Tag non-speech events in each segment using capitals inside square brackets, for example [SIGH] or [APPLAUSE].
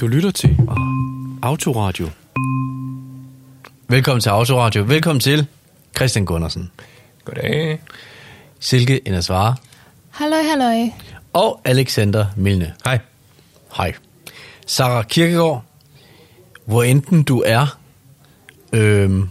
Du lytter til Autoradio. Velkommen til Autoradio. Velkommen til Christian Gundersen, Goddag. Silke Endersvare Halløj, halløj. og Alexander Milne. Hej. Hej. Sarah Kirkegaard, hvor enten du er, øhm,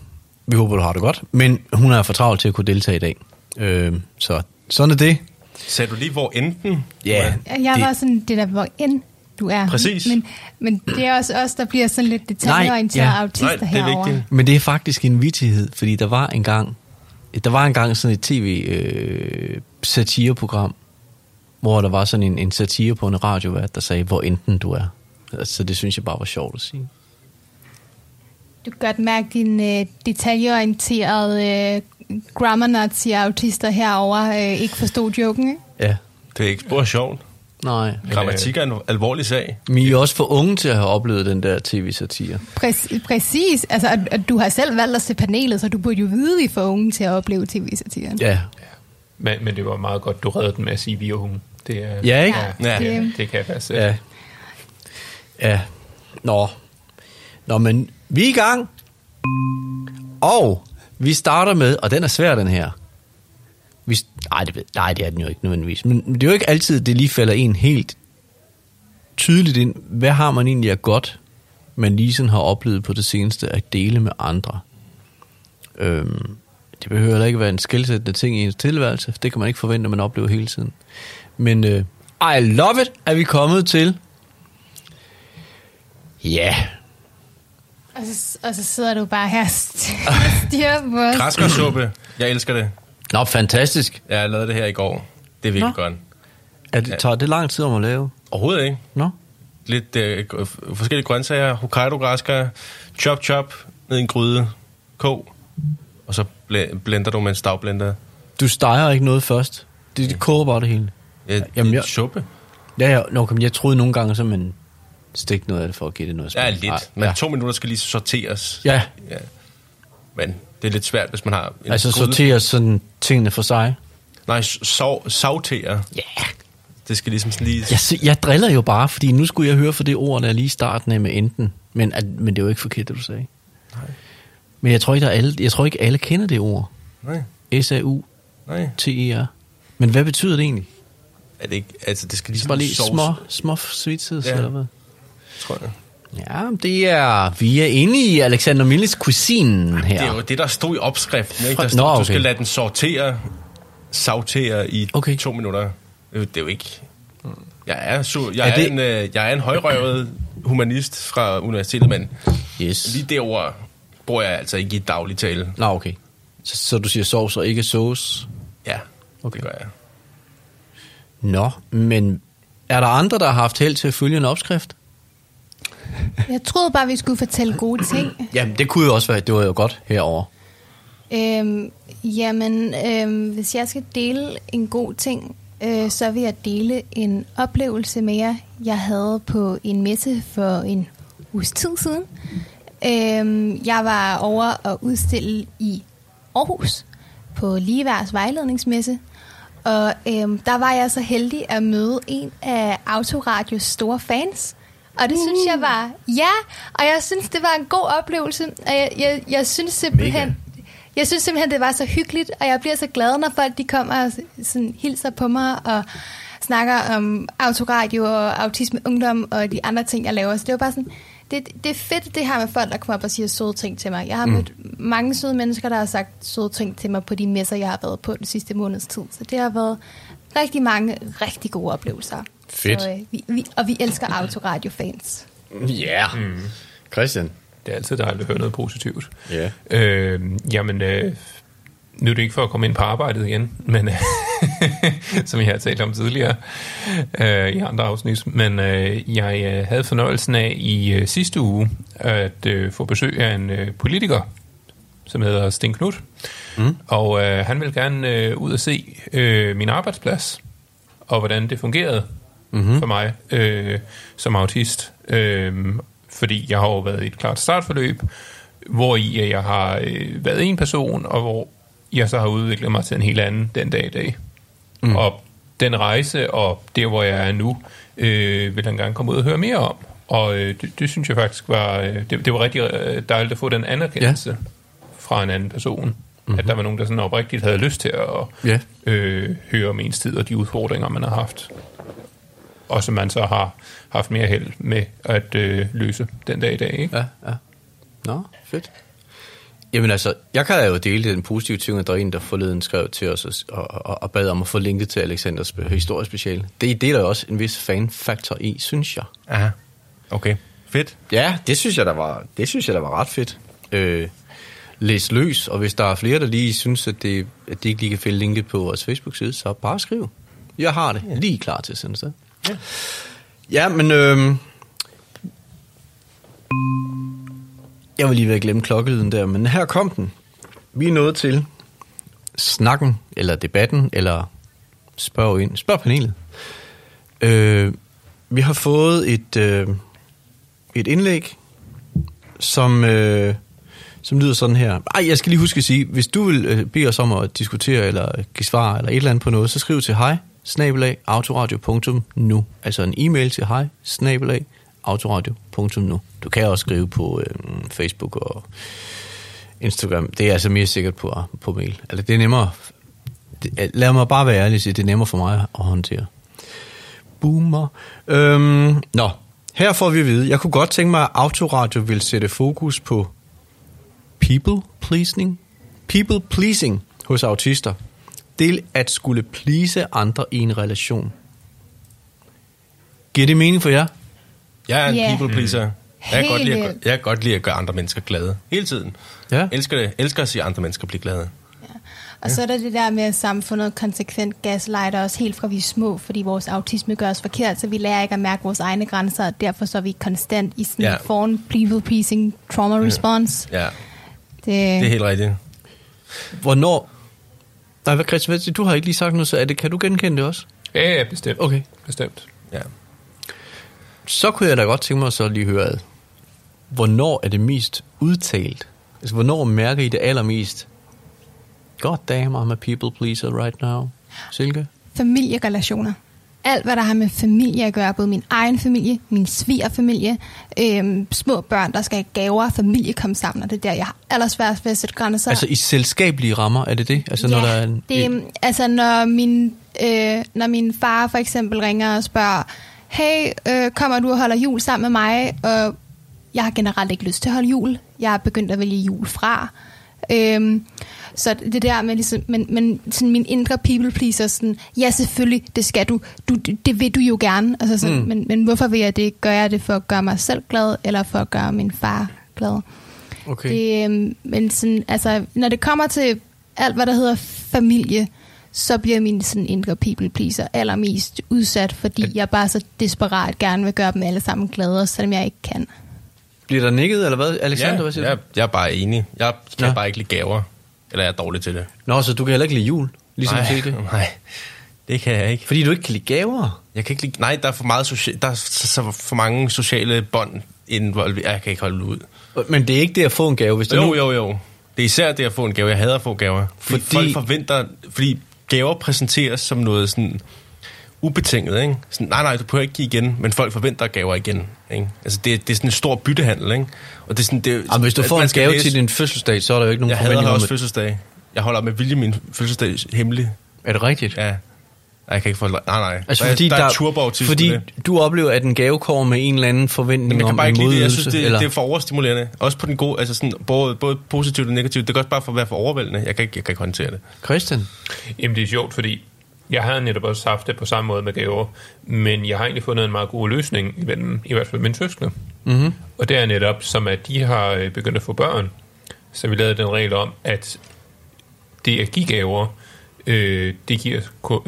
vi håber, du har det godt, men hun er for travlt til at kunne deltage i dag. Øhm, så sådan er det. Sagde du lige, hvor enten? Ja, Jeg det, var sådan, det der, hvor end du er. Præcis. Men, men det er også os, der bliver sådan lidt detaljeorienterede ja. autister Nej, det er herovre. vigtigt. Men det er faktisk en vitighed, fordi der var engang, der var engang sådan et tv øh, satireprogram, hvor der var sådan en, en satire på en radiovært, der sagde, hvor enten du er. Så det synes jeg bare var sjovt at sige. Du kan godt mærke din øh, detaljeorienterede øh, grammar nazi autister herover øh, ikke forstod joken, ikke? Ja. Det er ikke spor sjovt. Nej. Grammatik er en alvorlig sag. Men I er også for unge til at have oplevet den der tv-satire. Præ- præcis. Altså, og, og du har selv valgt at se panelet, så du burde jo vide, vi er for unge til at opleve tv-satiren. Ja. Men, men det var meget godt, du reddede den med at sige, vi er unge. Det er, Ja, ikke? Ja. det, Det- det kan jeg passe. Ja. Ja. Nå. Nå, men vi er i gang. Og vi starter med, og den er svær, den her. Vi, nej, det, nej, det er den jo ikke nødvendigvis. Men det er jo ikke altid, det lige falder en helt tydeligt ind. Hvad har man egentlig af godt, man lige sådan har oplevet på det seneste at dele med andre? Øhm, det behøver heller ikke være en skældsættende ting i ens tilværelse. Det kan man ikke forvente, at man oplever hele tiden. Men øh, I love it, at vi er kommet til. Ja, Og, så, og så sidder du bare her og stiger på os. Jeg elsker det. Nå, fantastisk. Jeg lavede det her i går. Det er virkelig Nå. godt. Er det, tager det lang tid om at lave? Overhovedet ikke. Nå? Lidt øh, forskellige grøntsager. Hokkaido græskar. Chop chop. Ned i en gryde. Kog. Og så bl- blender du med en stavblender. Du steger ikke noget først. Det, det koger bare det hele. Ja, Jamen, jeg-. Suppe. Ja, ja, nå, kom, jeg troede nogle gange, at man stik noget af det for at give det noget Ja, smag. lidt. Nej, Men ja. to minutter skal lige sorteres. ja, ja. Men det er lidt svært, hvis man har en altså gryde. sortere sådan tingene for sig. Nej, sov, sautere. Ja. Det skal ligesom sådan lige... Jeg, jeg driller jo bare, fordi nu skulle jeg høre for det ord, der er lige i starten af med enten. Men, at, men det er jo ikke forkert, det du sagde. Nej. Men jeg tror ikke, der er alle, jeg tror ikke alle kender det ord. Nej, S-A-U-T-E-R. nej. Men hvad betyder det egentlig? Er det ikke... Altså, det skal ligesom bare lige sovs, små, små svitses, Ja. eller hvad? tror jeg. Ja, det er... Vi er inde i Alexander Milles cuisine her. Det er jo det, der stod i opskriften. Ikke? Der Nå, stod, okay. Du skal lade den sortere, sautere i Okay. to minutter. Det er jo- det er jo ikke... Jeg er, su- jeg Er er, det- en, øh, jeg er en højrøvet humanist fra universitetet, men Yes. lige ord bruger jeg altså ikke i daglig tale. Nå, okay. Så, så du siger sovs og ikke sauce? Ja, Okay. okay. det gør jeg. Nå, men er der andre, der har haft held til at følge en opskrift? Jeg troede bare, vi skulle fortælle gode ting. Jamen, det kunne jo også være, det var jo godt herover. Øhm, jamen, øhm, hvis jeg skal dele en god ting, øh, så vil jeg dele en oplevelse med jer, jeg havde på en messe for en uges tid siden. Øhm, jeg var over at udstille i Aarhus på Ligeværs vejledningsmesse, og øhm, der var jeg så heldig at møde en af Autoradios store fans. Og det synes jeg var, ja, og jeg synes, det var en god oplevelse. Og jeg, jeg, jeg synes simpelthen, Mega. jeg synes simpelthen, det var så hyggeligt, og jeg bliver så glad, når folk de kommer og sådan, hilser på mig og snakker om autoradio og autisme ungdom og de andre ting, jeg laver. Så det var bare sådan, det, det er fedt det her med folk, der kommer op og siger søde ting til mig. Jeg har mm. mødt mange søde mennesker, der har sagt søde ting til mig på de messer, jeg har været på den sidste måneds tid. Så det har været rigtig mange rigtig gode oplevelser. Fedt. Så, øh, vi, vi, og vi elsker autoradio-fans. Ja. Yeah. Mm. Christian. Det er altid dejligt at høre noget positivt. Ja. Øh, jamen, øh, nu er det ikke for at komme ind på arbejdet igen, men øh, [LAUGHS] som jeg har talt om tidligere øh, i andre afsnit, men øh, jeg øh, havde fornøjelsen af i øh, sidste uge at øh, få besøg af en øh, politiker, som hedder Sten Knudt, mm. og øh, han vil gerne øh, ud og se øh, min arbejdsplads, og hvordan det fungerede mm-hmm. for mig øh, som autist. Øh, fordi jeg har jo været i et klart startforløb, hvor i jeg har øh, været en person, og hvor jeg så har udviklet mig til en helt anden den dag i dag. Mm. Og den rejse, og det hvor jeg er nu, øh, vil han gerne komme ud og høre mere om. Og øh, det, det synes jeg faktisk var, øh, det, det var rigtig øh, dejligt at få den anerkendelse ja. fra en anden person. Mm-hmm. At der var nogen, der sådan oprigtigt havde lyst til at Ja. øh, høre om ens tid og de udfordringer, man har haft. Og som man så har haft mere held med at øh, løse den dag i dag. Ikke? Ja, ja. Nå, fedt. Jamen altså, jeg kan jo dele den positive ting, at der er en, der forleden skrev til os og, og, og bad om at få linket til Alexanders historiespecial. Det deler jo også en vis fan-faktor i, synes jeg. Aha. Okay. Fedt. Ja, det synes jeg, der var, det synes jeg, der var ret fedt. Øh, læs løs, og hvis der er flere, der lige synes, at, det, at de ikke lige kan finde linket på vores Facebook-side, så bare skriv. Jeg har det lige klar til at sende det. Ja. Ja, men øh, jeg var lige ved at glemme klokkelyden der, men her kom den. Vi er nået til snakken, eller debatten, eller spørg ind. Spørg panelet. Øh, vi har fået et, øh, et indlæg, som, øh, som lyder sådan her. Ej, jeg skal lige huske at sige, hvis du vil øh, bede os om at diskutere, eller give svar, eller et eller andet på noget, så skriv til hej, snabelag, autoradio.nu. Altså en e-mail til hej, snabelag, autoradio.nu. Du kan også skrive på øh, Facebook og Instagram. Det er altså mere sikkert på, på mail. Altså, det er nemmere. Det, lad mig bare være ærlig og sige, det er nemmere for mig at håndtere. Boomer. Øhm, nå, her får vi at vide, jeg kunne godt tænke mig, at Autoradio vil sætte fokus på people pleasing. People pleasing hos autister. Det at skulle please andre i en relation. Giver det mening for jer? Jeg er en Ja. people pleaser. Jeg kan, godt lide at, jeg kan godt lide at gøre andre mennesker glade. Hele tiden. Ja. Elsker det. Elsker at se andre mennesker blive glade. Og så er der det der med, at samfundet konsekvent gaslighter os helt fra vi er små, fordi vores autisme gør os forkert, så vi lærer ikke at mærke vores egne grænser, og derfor så er vi konstant i sådan Ja. en form people pleasing trauma response. Ja, Det, det er helt rigtigt. Hvornår... Nej, hvad Christian, du har ikke lige sagt noget, så er det, kan du genkende det også? Ja, ja, bestemt. Okay. Bestemt. Ja. Så kunne jeg da godt tænke mig så lige høre, ad. hvornår er det mest udtalt? Altså, hvornår mærker I det allermest? God damn, I'm a people pleaser right now. Silke? familierelationer. Alt, hvad der har med familie at gøre, både min egen familie, min svigerfamilie, øhm, små børn, der skal have gaver, familie komme sammen, og det er der, jeg har allersværest ved at sætte grænser. Altså i selskabelige rammer, er det det? Altså når der er en... det, altså når min, øh, når min far for eksempel ringer og spørger, hey, øh, kommer du og holder jul sammen med mig? Og jeg har generelt ikke lyst til at holde jul. Jeg er begyndt at vælge jul fra. Øhm, så det der med ligesom, men, men sådan min indre people pleaser, sådan, ja selvfølgelig, det skal du, du det, vil du jo gerne, altså sådan, mm. men, men hvorfor vil jeg det? Gør jeg det for at gøre mig selv glad, eller for at gøre min far glad? Okay. Det, øhm, men sådan, altså, når det kommer til alt, hvad der hedder familie, så bliver min sådan indre people pleaser allermest udsat, fordi jeg bare så desperat gerne vil gøre dem alle sammen glade, selvom jeg ikke kan. Bliver der nikket, eller hvad? Alexander, Ja, hvad siger jeg, du? jeg er bare enig. Jeg kan Nå. bare ikke lide gaver. Eller jeg er dårlig til det. Nå, så du kan heller ikke lide jul, ligesom nej, Silke? [LAUGHS] nej, det kan jeg ikke. Fordi du ikke kan lide gaver? Jeg kan ikke lide, nej, der er for, meget socia- der er så, for mange sociale bånd involveret. Jeg kan ikke holde det ud. Men det er ikke det at få en gave, hvis det Jo, nu... jo, jo. Det er især det at få en gave. Jeg hader at få gaver. Fordi, Fordi- fordi... folk forventer... Fordi gaver præsenteres som noget sådan ubetinget, ikke? Sådan, nej, nej, du behøver ikke give igen, men folk forventer gaver igen, ikke? Altså, det, det er sådan en stor byttehandel, ikke? Og det er sådan, det, Jamen, hvis du at får man en skal gave læse- til din fødselsdag, så er der jo ikke nogen Jeg hader også fødselsdag. Jeg holder med vilje min fødselsdag hemmelig. Er det rigtigt? Ja. Nej, jeg kan ikke få... Nej, nej. Altså, der, fordi er, der, der, er turboautisme fordi du oplever, at en gave kommer med en eller anden forventning Men jeg kan om bare en ikke lide det. Jeg synes, det, eller... det er for overstimulerende. Også på den gode, altså sådan, både, både positivt og negativt. Det kan også bare for at være for overvældende. Jeg kan ikke, jeg kan ikke håndtere det. Christian? Jamen, det er sjovt, fordi jeg har netop også haft det på samme måde med gaver, men jeg har egentlig fundet en meget god løsning imellem, i hvert fald mine søskende. Mm-hmm. Og det er netop, som at de har øh, begyndt at få børn, så vi lavede den regel om, at det at give gaver, øh, det giver,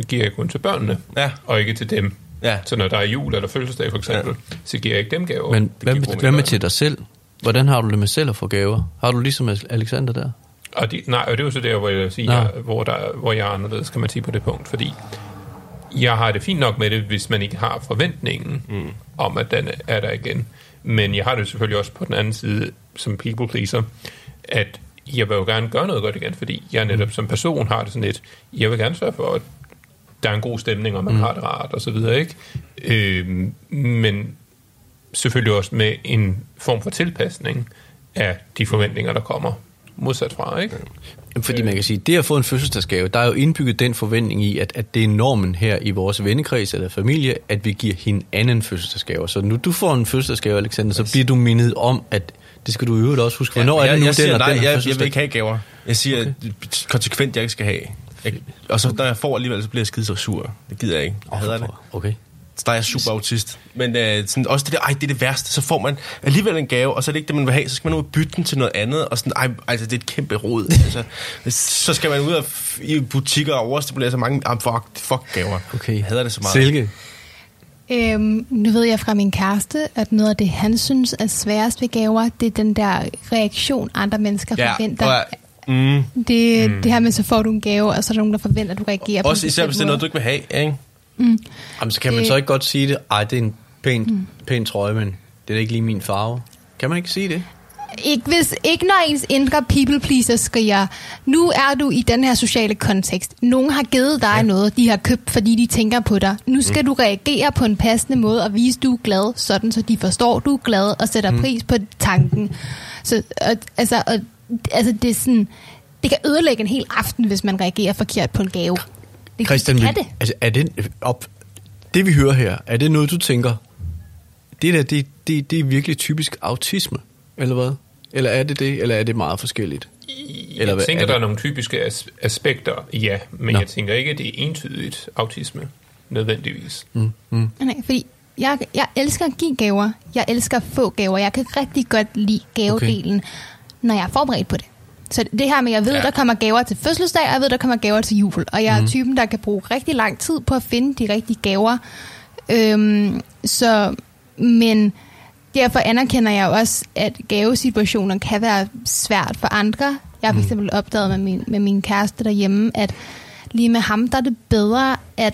giver jeg kun til børnene, Ja. og ikke til dem. Ja. Så når der er jul eller fødselsdag for eksempel, ja. så giver jeg ikke dem gaver. Men hvad, med, hvad med til dig selv? Hvordan har du det med selv at få gaver? Har du ligesom Alexander der? Og de, nej, og det er jo så der, hvor jeg, siger, Nå. jeg, hvor, der, hvor jeg er anderledes, kan man sige på det punkt. Fordi jeg har det fint nok med det, hvis man ikke har forventningen mm. om, at den er der igen. Men jeg har det selvfølgelig også på den anden side, som people pleaser, at jeg vil jo gerne gøre noget godt igen, fordi jeg netop som person har det sådan lidt, jeg vil gerne sørge for, at der er en god stemning, og man mm. har det rart, og så videre, ikke? Øhm, men selvfølgelig også med en form for tilpasning af de forventninger, der kommer modsat fra, ikke? Jamen, Fordi man kan sige, det at få en fødselsdagsgave, der er jo indbygget den forventning i, at, at det er normen her i vores vennekreds eller familie, at vi giver hinanden fødselsdagsgaver. Så nu du får en fødselsdagsgave, Alexander, så bliver du mindet om, at det skal du i øvrigt også huske. Hvornår jeg, er det nu, jeg, den siger, og nej, den jeg, jeg vil ikke have gaver. Jeg siger okay. konsekvent, jeg ikke skal have. Jeg, og så når jeg får alligevel, så bliver jeg skide så sur. Det gider jeg ikke. Jeg hader det. Okay. Så der er jeg super autist. Men øh, sådan, også det der, ej, det er det værste. Så får man alligevel en gave, og så er det ikke det, man vil have. Så skal man ud og bytte den til noget andet. Og sådan, ej, altså, det er et kæmpe rod. [LAUGHS] altså, så skal man ud og f- i butikker og overstimulere så mange. Ah, fuck, fuck gaver. Okay. Jeg hader det så meget. Silke. Øhm, nu ved jeg fra min kæreste, at noget af det, han synes er sværest ved gaver, det er den der reaktion, andre mennesker Ja, forventer. og, mm, Det, mm. det her med, så får du en gave, og så er der nogen, der forventer, at du reagerer på også især, hvis det er noget, du ikke vil have. Ikke? Jamen, så kan man Det- så ikke godt sige det. Ej, det er en pæn, pæn trøje, men det er ikke lige min farve. Kan man ikke sige det? Ikke, hvis, ikke når ens indre people pleaser skriger, nu er du i den her sociale kontekst. Nogen har givet dig ja. noget, de har købt, fordi de tænker på dig. Nu skal mm. du reagere på en passende måde og vise, du er glad, sådan så de forstår, du er glad og sætter mm. pris på tanken. Så, og, altså, og, altså, det er sådan, det kan ødelægge en hel aften, hvis man reagerer forkert på en gave. Det, Christian, det kan det. Altså, er det, op, det vi hører her, er det noget, du tænker, det der, det, det, det er virkelig typisk autisme, eller hvad? Eller er det det, eller er det meget forskelligt? Eller Jeg hvad- tænker, er der er nogle typiske as- aspekter, ja, men Nå. jeg tænker ikke, at det er entydigt autisme, nødvendigvis. Mm, mm. Nej, fordi jeg, jeg elsker at give gaver. Jeg elsker at få gaver. Jeg kan rigtig godt lide gavedelen, okay. når jeg er forberedt på det. Så det her med, at jeg ved, ja. Der kommer gaver til fødselsdag, og jeg ved, der kommer gaver til jul. Og jeg er mm. typen, der kan bruge rigtig lang tid på at finde de rigtige gaver. Øhm, så, men derfor anerkender jeg også, at gavesituationer kan være svært for andre. Jeg har for eksempel opdaget med min, med min kæreste derhjemme, at lige med ham, der er det bedre, at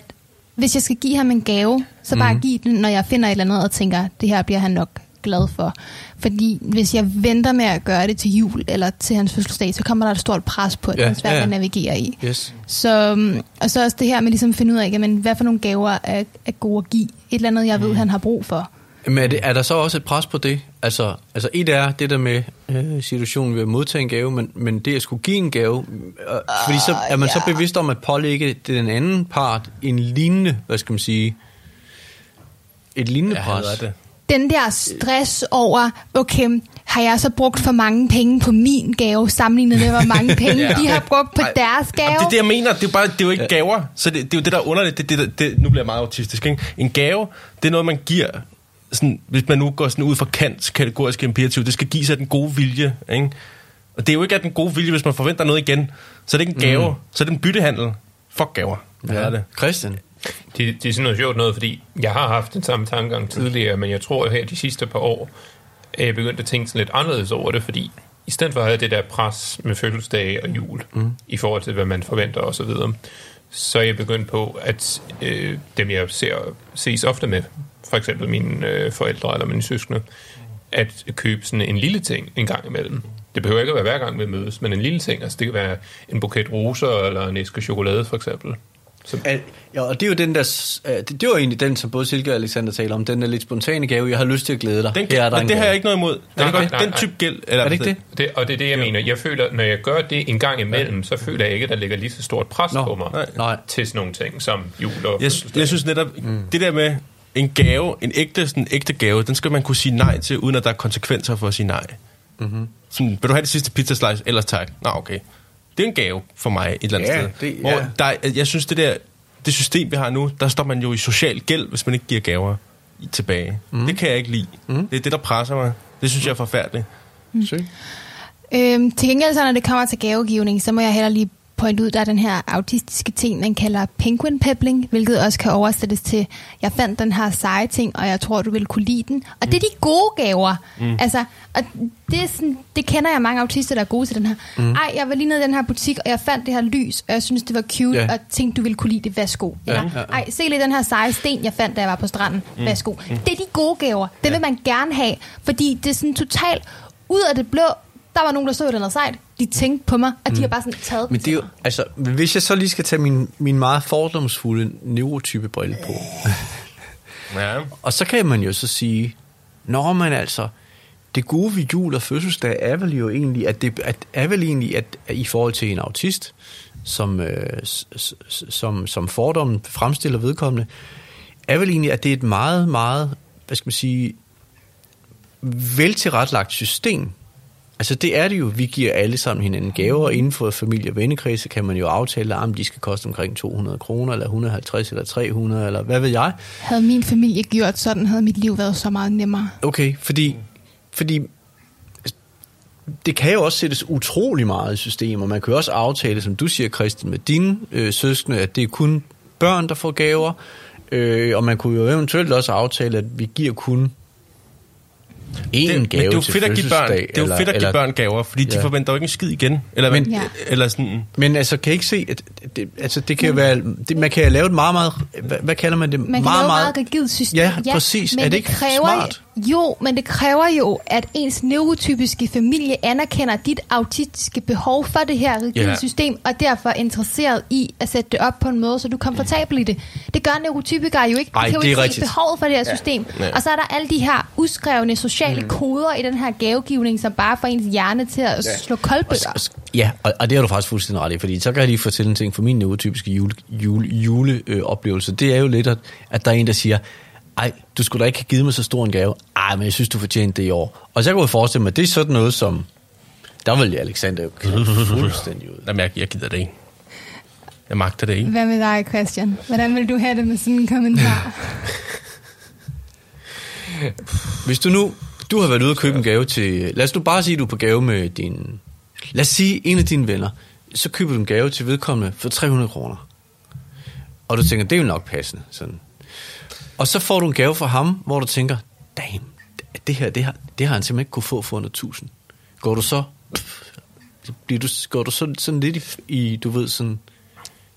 hvis jeg skal give ham en gave, så bare mm. give den, når jeg finder et eller andet og tænker, det her bliver han nok glad for. Fordi hvis jeg venter med at gøre det til jul eller til hans fødselsdag, så kommer der et stort pres på, at Ja, det er svært ja, ja. at navigere i. Yes. Så, øhm, og så også det her med ligesom at finde ud af, jamen, hvad for nogle gaver er, er gode at give. Et eller andet, jeg ved, han har brug for. Men er, det, er der så også et pres på det? Altså, altså et er det der med øh, situationen ved at modtage en gave, men, men det at skulle give en gave, øh, fordi så er man ja. så ja. bevidst om at pålægge den anden part en lignende, hvad skal man sige, et lignende Jeg pres. det. Den der stress over, okay, har jeg så brugt for mange penge på min gave, sammenlignet med, hvor mange penge [LAUGHS] Ja. de har brugt på Ej, deres gave? Jamen, det er det, jeg mener. Det er, bare, det er jo ikke gaver. Så det, det er jo det, der er underligt. Det, det, det, det, nu bliver jeg meget autistisk. Ikke? En gave, det er noget, man giver... Sådan, hvis man nu går sådan ud fra Kants kategoriske imperativ, det skal give sig den gode vilje. Ikke? Og det er jo ikke af den gode vilje, hvis man forventer noget igen. Så er det ikke en gave. Mm. Så er det en byttehandel. Fuck gaver. Ja. det. Christian? Det, det er sådan noget sjovt noget, fordi jeg har haft den samme tankegang tidligere, men jeg tror her de sidste par år, er jeg begyndt at tænke sådan lidt anderledes over det, fordi i stedet for at have det der pres med fødselsdage og jul, mm. i forhold til, hvad man forventer osv., så, videre, så er jeg begyndt på, at øh, dem jeg ser, ses ofte med, for eksempel mine øh, forældre eller mine søskende, at købe sådan en lille ting en gang imellem. Det behøver ikke at være hver gang vi mødes, men en lille ting. Altså det kan være en buket roser eller en æske chokolade for eksempel. Så Al- Ja, og det er jo den der, øh, det, det var egentlig den, som både Silke og Alexander taler om, den der lidt spontane gave, jeg har lyst til at glæde dig. Den, Her er der men en det har jeg ikke noget imod. Den, Nej, nej, nej, den nej. type gæld... Eller, Er det ikke det? Det, og det er det, jeg mener. Jeg føler, når jeg gør det en gang imellem, så føler jeg ikke, at der ligger lige så stort pres Nå, på mig nej. Nej. til sådan nogle ting som jul og Jeg, jeg synes netop, mm. det der med en gave, en ægte, sådan ægte gave, den skal man kunne sige nej til, uden at der er konsekvenser for at sige nej. Mm-hmm. Sådan, vil du have det sidste pizza slice? Ellers tak. Nå, okay. Det er en gave for mig et eller andet Ja, sted. det- Hvor ja. der, er- jeg synes, det der det system, vi har nu, der står man jo i social gæld, hvis man ikke giver gaver tilbage. Mm. Det kan jeg ikke lide. Mm. Det er det, der presser mig. Det synes jeg er forfærdeligt. Søg. Øhm, til gengæld, så når det kommer til gavegivning, så må jeg heller lige pointe ud, der er den her autistiske ting, man kalder penguin pebbling, hvilket også kan oversættes til, jeg fandt den her seje ting, og jeg tror, du vil kunne lide den. Og det er de gode gaver. Mm. Altså, og det, er sådan, det kender jeg mange autister, der er gode til den her. Mm. Ej, jeg var lige nede i den her butik, og jeg fandt det her lys, og jeg synes, det var cute, Ja. og tænkte, du ville kunne lide det. Værsgo. Eller, ja. Ej, se lige den her seje sten, jeg fandt, da jeg var på stranden. Mm. Værsgo. Mm. Det er de gode gaver. Det vil man gerne have, fordi det er sådan totalt ud af det blå, der var nogen, der så et eller andet sejt. De tænkte på mig, og de har bare sådan taget Men det er jo, altså, hvis jeg så lige skal tage min, min meget fordomsfulde neurotype brille på, [LAUGHS] Ja. og så kan man jo så sige, Nå, men altså, det gode ved jul og fødselsdag er vel jo egentlig, at det at, er vel egentlig, at, at i forhold til en autist, som, øh, som, som fordommen fremstiller vedkommende, er vel egentlig, at det er et meget, meget, hvad skal man sige, veltilretlagt system. Altså det er det jo, vi giver alle sammen hinanden gaver, og inden for familie- og vennekredse kan man jo aftale, om de skal koste omkring 200 kroner, eller 150, eller 300, eller hvad ved jeg. Havde min familie gjort sådan, havde mit liv været så meget nemmere. Okay, fordi, fordi det kan jo også sættes utrolig meget i systemet. Man kan jo også aftale, som du siger, Christian, med dine øh, søskende, at det er kun børn, der får gaver. Øh, og man kunne jo eventuelt også aftale, at vi giver kun én det, gave men det er jo fedt at give børn, det er jo fedt at give børn gaver, fordi de Ja. forventer jo ikke en skid igen. Eller, men, Ja. eller sådan, Men altså, kan I ikke se, at det, altså, det kan jo være, det, man kan lave et meget, meget, hvad, hvad kalder man det? Man kan meget, lave meget rigidt system. Ja, præcis. Men Er det ikke kræver, smart? Jo, men det kræver jo, at ens neurotypiske familie anerkender dit autistiske behov for det her rigide Ja. system, og derfor er interesseret i at sætte det op på en måde, så du er komfortabel i det. Det gør neurotypikere jo ikke. De Ej, kan jo det er ikke se behovet for det her system. Ja. Og så er der alle de her uskrevne sociale Mm. koder i den her gavegivning, som bare får ens hjerne til at slå koldbøtter. Og Ja, og, og det har du faktisk fuldstændig ret i, fordi så kan jeg lige fortælle en ting for min neurotypiske jule, jule, juleoplevelse. Øh, oplevelse. det er jo lidt, at, at der er en, der siger, ej, du skulle da ikke have givet mig så stor en gave. Ej, men jeg synes, du fortjente det i år. Og så kan jeg forestille mig, at det er sådan noget som, der vil Alexander jo fuldstændig ud. [LAUGHS] jamen, jeg, jeg gider det ikke. Jeg magter det ikke. Hvad med dig, Christian? Hvordan vil du have det med sådan en kommentar? [LAUGHS] Hvis du nu, du har været ude og købe en gave til, lad os nu bare sige, at du er på gave med din, lad os sige en af dine venner, så køber du en gave til vedkommende for 300 kroner. Og du tænker, det er jo nok passende. Sådan. Og så får du en gave fra ham, hvor du tænker, damn, det her, det har, det har han simpelthen ikke kunne få for under 1000. Går du så, bliver du, går du så sådan lidt i, i, du ved, sådan,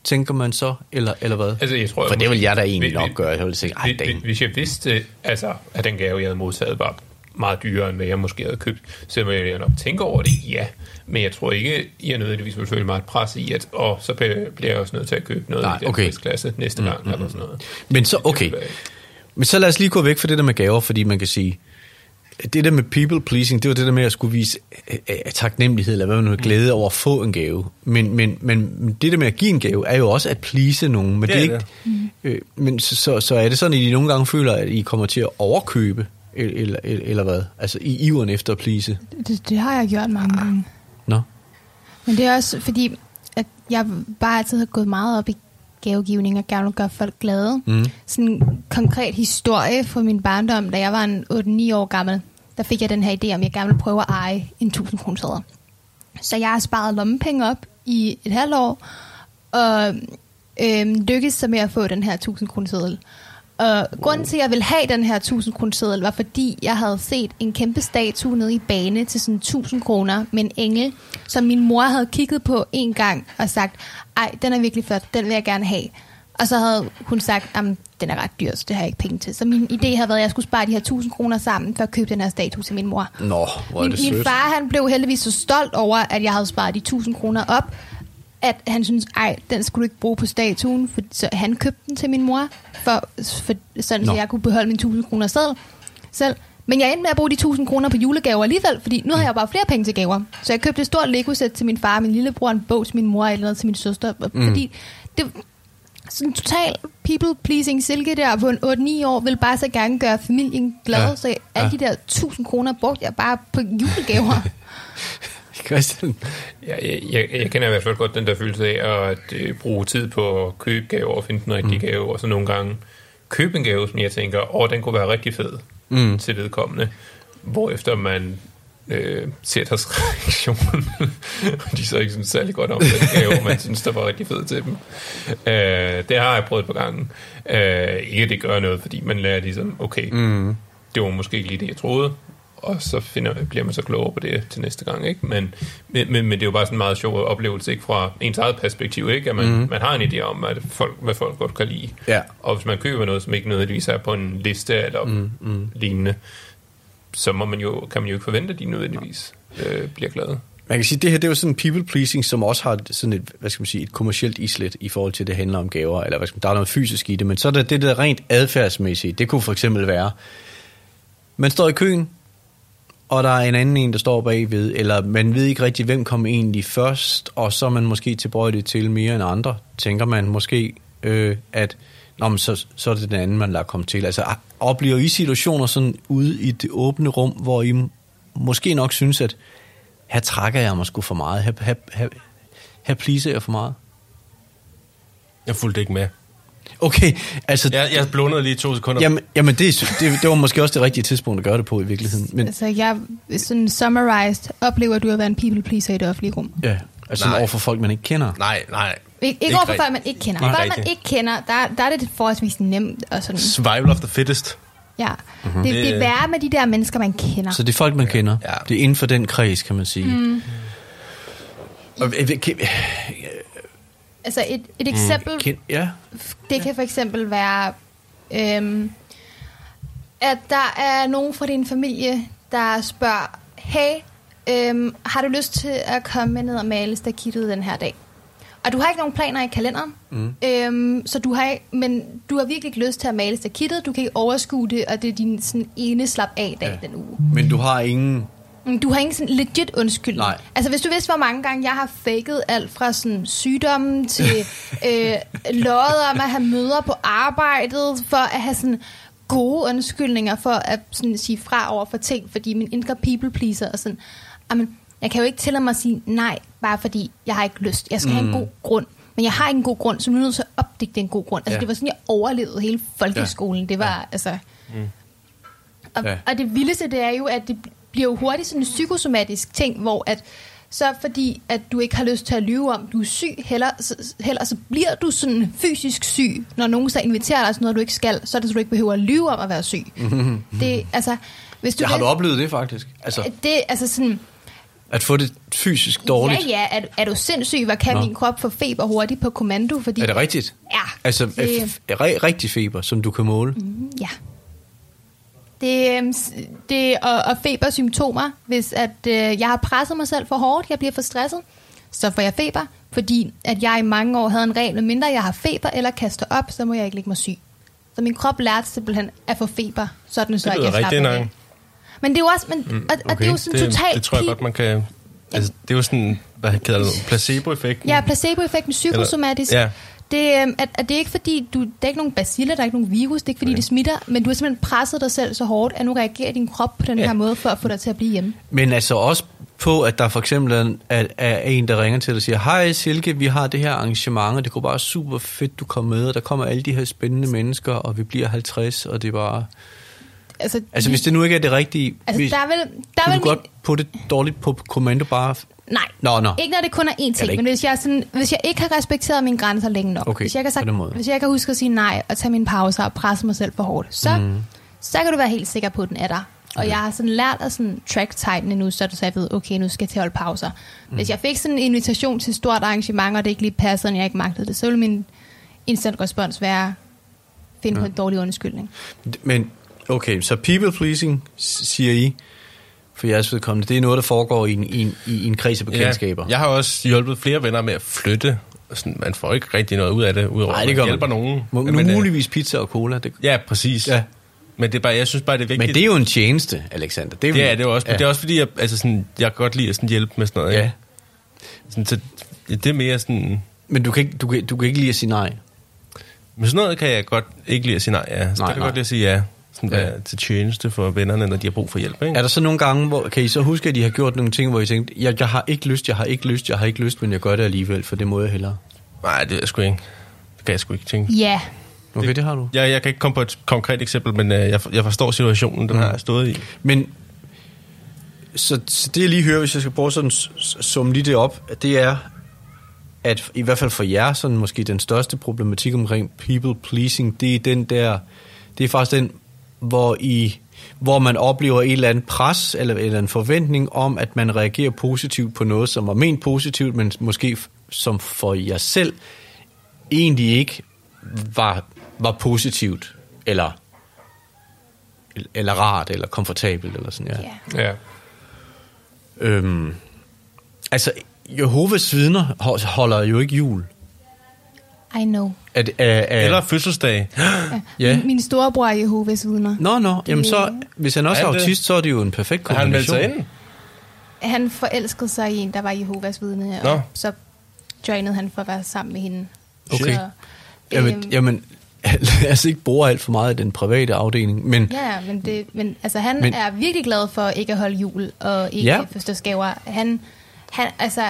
tænker man så, eller, eller hvad? Altså, jeg tror, For det vil jeg da egentlig Vi- nok gøre. Jeg vil tænke, ej, Hvis-. Hvis jeg vidste, altså, at den gave, jeg havde modtaget, var meget dyrere, end hvad jeg måske havde købt, så må jeg nok tænke over det, ja. Men jeg tror ikke, jeg nødvendigvis vil føle mig et pres i, at og så bliver jeg også nødt til at købe noget Nej, i den okay. prisklasse næste gang, mm, eller sådan noget. Men så, okay. Men så lad os lige gå væk fra det der med gaver, fordi man kan sige, det der med people pleasing, det var det der med at skulle vise øh, øh, taknemmelighed, eller hvad man nu Mm. glæde over at få en gave. Men, men, men det der med at give en gave, er jo også at please nogen. Men, Det det er ikke, øh, men så, så, så er det sådan, at I nogle gange føler, at I kommer til at overkøbe, eller, eller, eller hvad? Altså i iveren efter at please. Det, det har jeg gjort mange gange. Nå? Men det er også fordi, at jeg bare altid har gået meget op i gavegivning og gerne vil gøre folk glade. Mm. Sådan en konkret historie fra min barndom, da jeg var en 8-9 år gammel, der fik jeg den her idé om, jeg gerne ville prøve at eje en 1000 kroner Så jeg har sparet lommepenge op i et halvt år, og øhm, lykkedes så med at få den her 1000 kroner Og grunden til, at jeg ville have den her 1000 kroner var fordi, jeg havde set en kæmpe statue nede i bane til sådan 1000 kroner med en engel, som min mor havde kigget på en gang og sagt, ej, den er virkelig flot, den vil jeg gerne have. Og så havde hun sagt, at den er ret dyr, så det har jeg ikke penge til. Så min idé havde været, at jeg skulle spare de her 1000 kroner sammen for at købe den her statue til min mor. Nå, hvor er Min, det min sødt. far han blev heldigvis så stolt over, at jeg havde sparet de 1000 kroner op, at han synes, ej, den skulle du ikke bruge på statuen, for, så han købte den til min mor, for, for sådan, Nå. så jeg kunne beholde mine 1000 kroner selv. selv. Men jeg endte med at bruge de 1000 kroner på julegaver alligevel, fordi nu har jeg bare flere penge til gaver. Så jeg købte et stort Lego-sæt til min far, min lillebror, en bog til min mor, eller andet til min søster. Mm. Fordi det sådan total people-pleasing silke der på en 8-9 år, vil bare så gerne gøre familien glad, ja. så alle Ja. de der 1000 kroner brugte jeg bare på julegaver. [LAUGHS] Christian? Jeg, jeg, jeg, jeg kender i hvert fald godt den der følelse af at øh, bruge tid på at købe gaver og finde den rigtige mm. gave, og så nogle gange købe en gave, som jeg tænker, åh, den kunne være rigtig fed mm. til vedkommende, hvorefter man øh, ser deres [LAUGHS] reaktion, og de så ikke synes særlig godt om den gave, [LAUGHS] man synes, der var rigtig fed til dem. Øh, det har jeg prøvet et par gange. Øh, ikke at det gør noget, fordi man lærer ligesom, okay, mm. det var måske ikke lige det, jeg troede, og så finder, bliver man så klogere på det til næste gang, ikke? Men, men, men, men det er jo bare sådan en meget sjov oplevelse, ikke? Fra ens eget perspektiv, ikke? At man, mm. man har en idé om, at folk, hvad folk godt kan lide. Ja. Og hvis man køber noget, som ikke nødvendigvis er på en liste eller mm. Mm. lignende, så må man jo, kan man jo ikke forvente, at de nødvendigvis øh, bliver glade. Man kan sige, at det her det er jo sådan en people pleasing, som også har sådan et, hvad skal man sige, et kommercielt islet i forhold til, at det handler om gaver, eller hvad skal man, der er noget fysisk i det, men så er der det der rent adfærdsmæssige. Det kunne for eksempel være, Man står i køen, og der er en anden en, der står bagved, eller man ved ikke rigtig, hvem kom egentlig først, og så er man måske tilbøjelig til mere end andre, tænker man måske, øh, at Nå, men så, så er det den anden, man lader komme til. Altså, oplever I situationer sådan ude i det åbne rum, hvor I måske nok synes, at her trækker jeg mig sgu for meget, her, her, her, her pleaser jeg for meget? Jeg fulgte ikke med. Okay, altså... Jeg, jeg blundede lige to sekunder. Jamen, jamen det, det, det var måske også det rigtige tidspunkt at gøre det på i virkeligheden. Men, Altså, jeg sådan summarized, oplever du at være en people pleaser i det offentlige rum? ja, altså Nej. over for folk, man ikke kender. Nej, nej. Ik- ikke, Ikke overfor rigtigt. folk, man ikke kender. Folk, man ikke kender, der, der er det forholdsvis nemt. Og sådan, Survival of the fittest. ja. Mm-hmm. Det, det er Det- værre med de der mennesker, man kender. Så det er folk, man kender. Ja. Det er inden for den kreds, kan man sige. Mm. Og, øh, kan- Altså, et, et eksempel, kan, ja, det kan for eksempel være, øhm, at der er nogen fra din familie, der spørger, hey, øhm, har du lyst til at komme ned og male stakittet den her dag? Og du har ikke nogen planer i kalenderen, mm. øhm, så du har men du har virkelig ikke lyst til at male stakittet, du kan ikke overskue det, og det er din sådan, ene slap af dag ja. den uge. men du har ingen... Mm, Du har ingen sådan legit undskyldning. Nej. Altså, hvis du vidste, hvor mange gange jeg har faked alt fra sådan sygdommen til [LAUGHS] øh, løjet om at have møder på arbejdet, for at have sådan gode undskyldninger for at sådan, sige fra over for ting, fordi min indre people pleaser og sådan, jamen, jeg kan jo ikke tillade mig at sige nej, bare fordi jeg har ikke lyst. Jeg skal mm. have en god grund. Men jeg har ikke en god grund, så nu er jeg nødt til at opdigte en god grund. Altså, Ja. det var sådan, jeg overlevede hele folkeskolen. Ja. Det var, ja. altså... Og, Ja. ja. og det vildeste, det er jo, at det bliver jo hurtigt sådan en psykosomatisk ting, hvor at så fordi, at du ikke har lyst til at lyve om, du er syg, heller, så, heller så bliver du sådan fysisk syg, når nogen så inviterer dig til noget, du ikke skal, så er det, så du ikke behøver at lyve om at være syg. [LAUGHS] det, altså, hvis du Ja, har vil- du oplevet det faktisk? Altså, Det, altså sådan, at få det fysisk dårligt? ja, ja, er, du- er du sindssyg, hvad kan Nå. min krop få feber hurtigt på kommando? Fordi, Er det rigtigt? Ja. Altså, det, f- rigtig feber, som du kan måle? Ja. Det, øhm, det og, og febersymptomer, hvis at øh, jeg har presset mig selv for hårdt, jeg bliver for stresset, så får jeg feber, fordi at jeg i mange år havde en regel, mindre jeg har feber eller kaster op, så må jeg ikke ligge mig syg. Så min krop lærte simpelthen at få feber, så Det at lyder jeg slapper af. Men det er jo også, men, mm, og, og det er jo sådan det, totalt det tror jeg godt, man kan... Altså, det er jo sådan, hvad kalder det, placeboeffekten. Ja, placeboeffekten psykosomatisk. Eller- ja. Det, øhm, at, at det er ikke fordi, du, der er ikke nogen baciller, der er ikke nogen virus, det er ikke fordi, det smitter, men du har simpelthen presset dig selv så hårdt, at nu reagerer din krop på den Ja. her måde, for at få dig til at blive hjemme. Men altså også på, at der for eksempel er, en- er, er en, der ringer til dig og siger, hej Silke, vi har det her arrangement, og det går bare super fedt, du kommer med, og der kommer alle de her spændende mennesker, og vi bliver 50, og det er bare... Altså, Altså hvis det nu ikke er det rigtige, altså hvis, der er vel, der er vel du godt på det dårligt på kommando bare... Nej, Nå, nå. ikke når det kun er én ting, ikke- men hvis jeg, sådan, hvis jeg ikke har respekteret mine grænser længe nok, Okay, hvis, jeg kan måde. hvis jeg kan huske at sige nej og tage mine pauser og presse mig selv for hårdt, så, mm. så kan du være helt sikker på, at den er der. Og Okay. jeg har sådan lært at sådan track tighten nu, så, så jeg ved, okay, nu skal jeg til at holde pauser. Mm. Hvis jeg fik sådan en invitation til et stort arrangement, og det ikke lige passede, og jeg ikke magtede det, så ville min instant respons være finde på en dårlig undskyldning. Men okay, så people pleasing, siger I, for jeres vedkommende, det er noget, der foregår i en, i en, i en kreds af bekendtskaber. Ja, jeg har også hjulpet flere venner med at flytte. Sådan, man får ikke rigtig noget ud af det, udover Nej, at man hjælper nogen. Må, Men, men, øh, muligvis pizza og cola. Det, Ja, præcis. Ja. Men det er bare, jeg synes bare, det er vigtigt. men det er jo en tjeneste, Alexander. Det er, det er det jo også. Men Ja. det er også fordi, jeg, altså sådan, jeg kan godt lide at sådan hjælpe med sådan noget. Ja. Ikke? Sådan, så, det er mere sådan... Men du kan, ikke, du, kan, du kan ikke lide at sige nej. Men sådan noget kan jeg godt ikke lide at sige nej. Ja. Så Nej, der kan jeg nej. godt lide at sige ja. Sådan Ja. ja. til tjeneste for vennerne, når de har brug for hjælp. Ikke? Er der så nogle gange, hvor, kan I så huske, at I har gjort nogle ting, hvor I tænkte, jeg, jeg har ikke lyst, jeg har ikke lyst, jeg har ikke lyst, men jeg gør det alligevel, for det må jeg hellere. Nej, det er jeg sgu ikke. Det kan jeg sgu ikke tænke. Ja, Okay, det, det har du. Jeg, jeg kan ikke komme på et konkret eksempel, men øh, jeg, jeg forstår situationen, den har jeg stået i. Men så, så det jeg lige hører, hvis jeg skal prøve sådan summe lige det op, at det er, at i hvert fald for jer, sådan måske den største problematik omkring people pleasing, det er den der, det er faktisk den, hvor I hvor man oplever et eller andet pres eller, eller en forventning om, at man reagerer positivt på noget, som var ment positivt, men måske som for jer selv egentlig ikke var, var positivt, eller, eller rart, eller komfortabelt, eller sådan, ja. ja. Ja. Øhm, altså, Jehovas vidner ho- holder jo ikke jul. I know. Det, er, er, Eller fødselsdag. [GASPS] ja. Min, min storebror er Jehovas vidner. Nå, nå, jamen så, hvis han også er Er det? autist, så er det jo en perfekt Har han meldt kombination. sig ind? Han forelskede sig i en, der var Jehovas vidne, Nå. og så joinede han for at være sammen med hende. Okay. Så, Jamen, øhm, jamen, [LAUGHS] lad os ikke bruge alt for meget i den private afdeling, men Ja, men, det, men altså, han Men- er virkelig glad for ikke at holde jul og ikke Ja. ja. fødselsdagsgaver. Han, han, altså,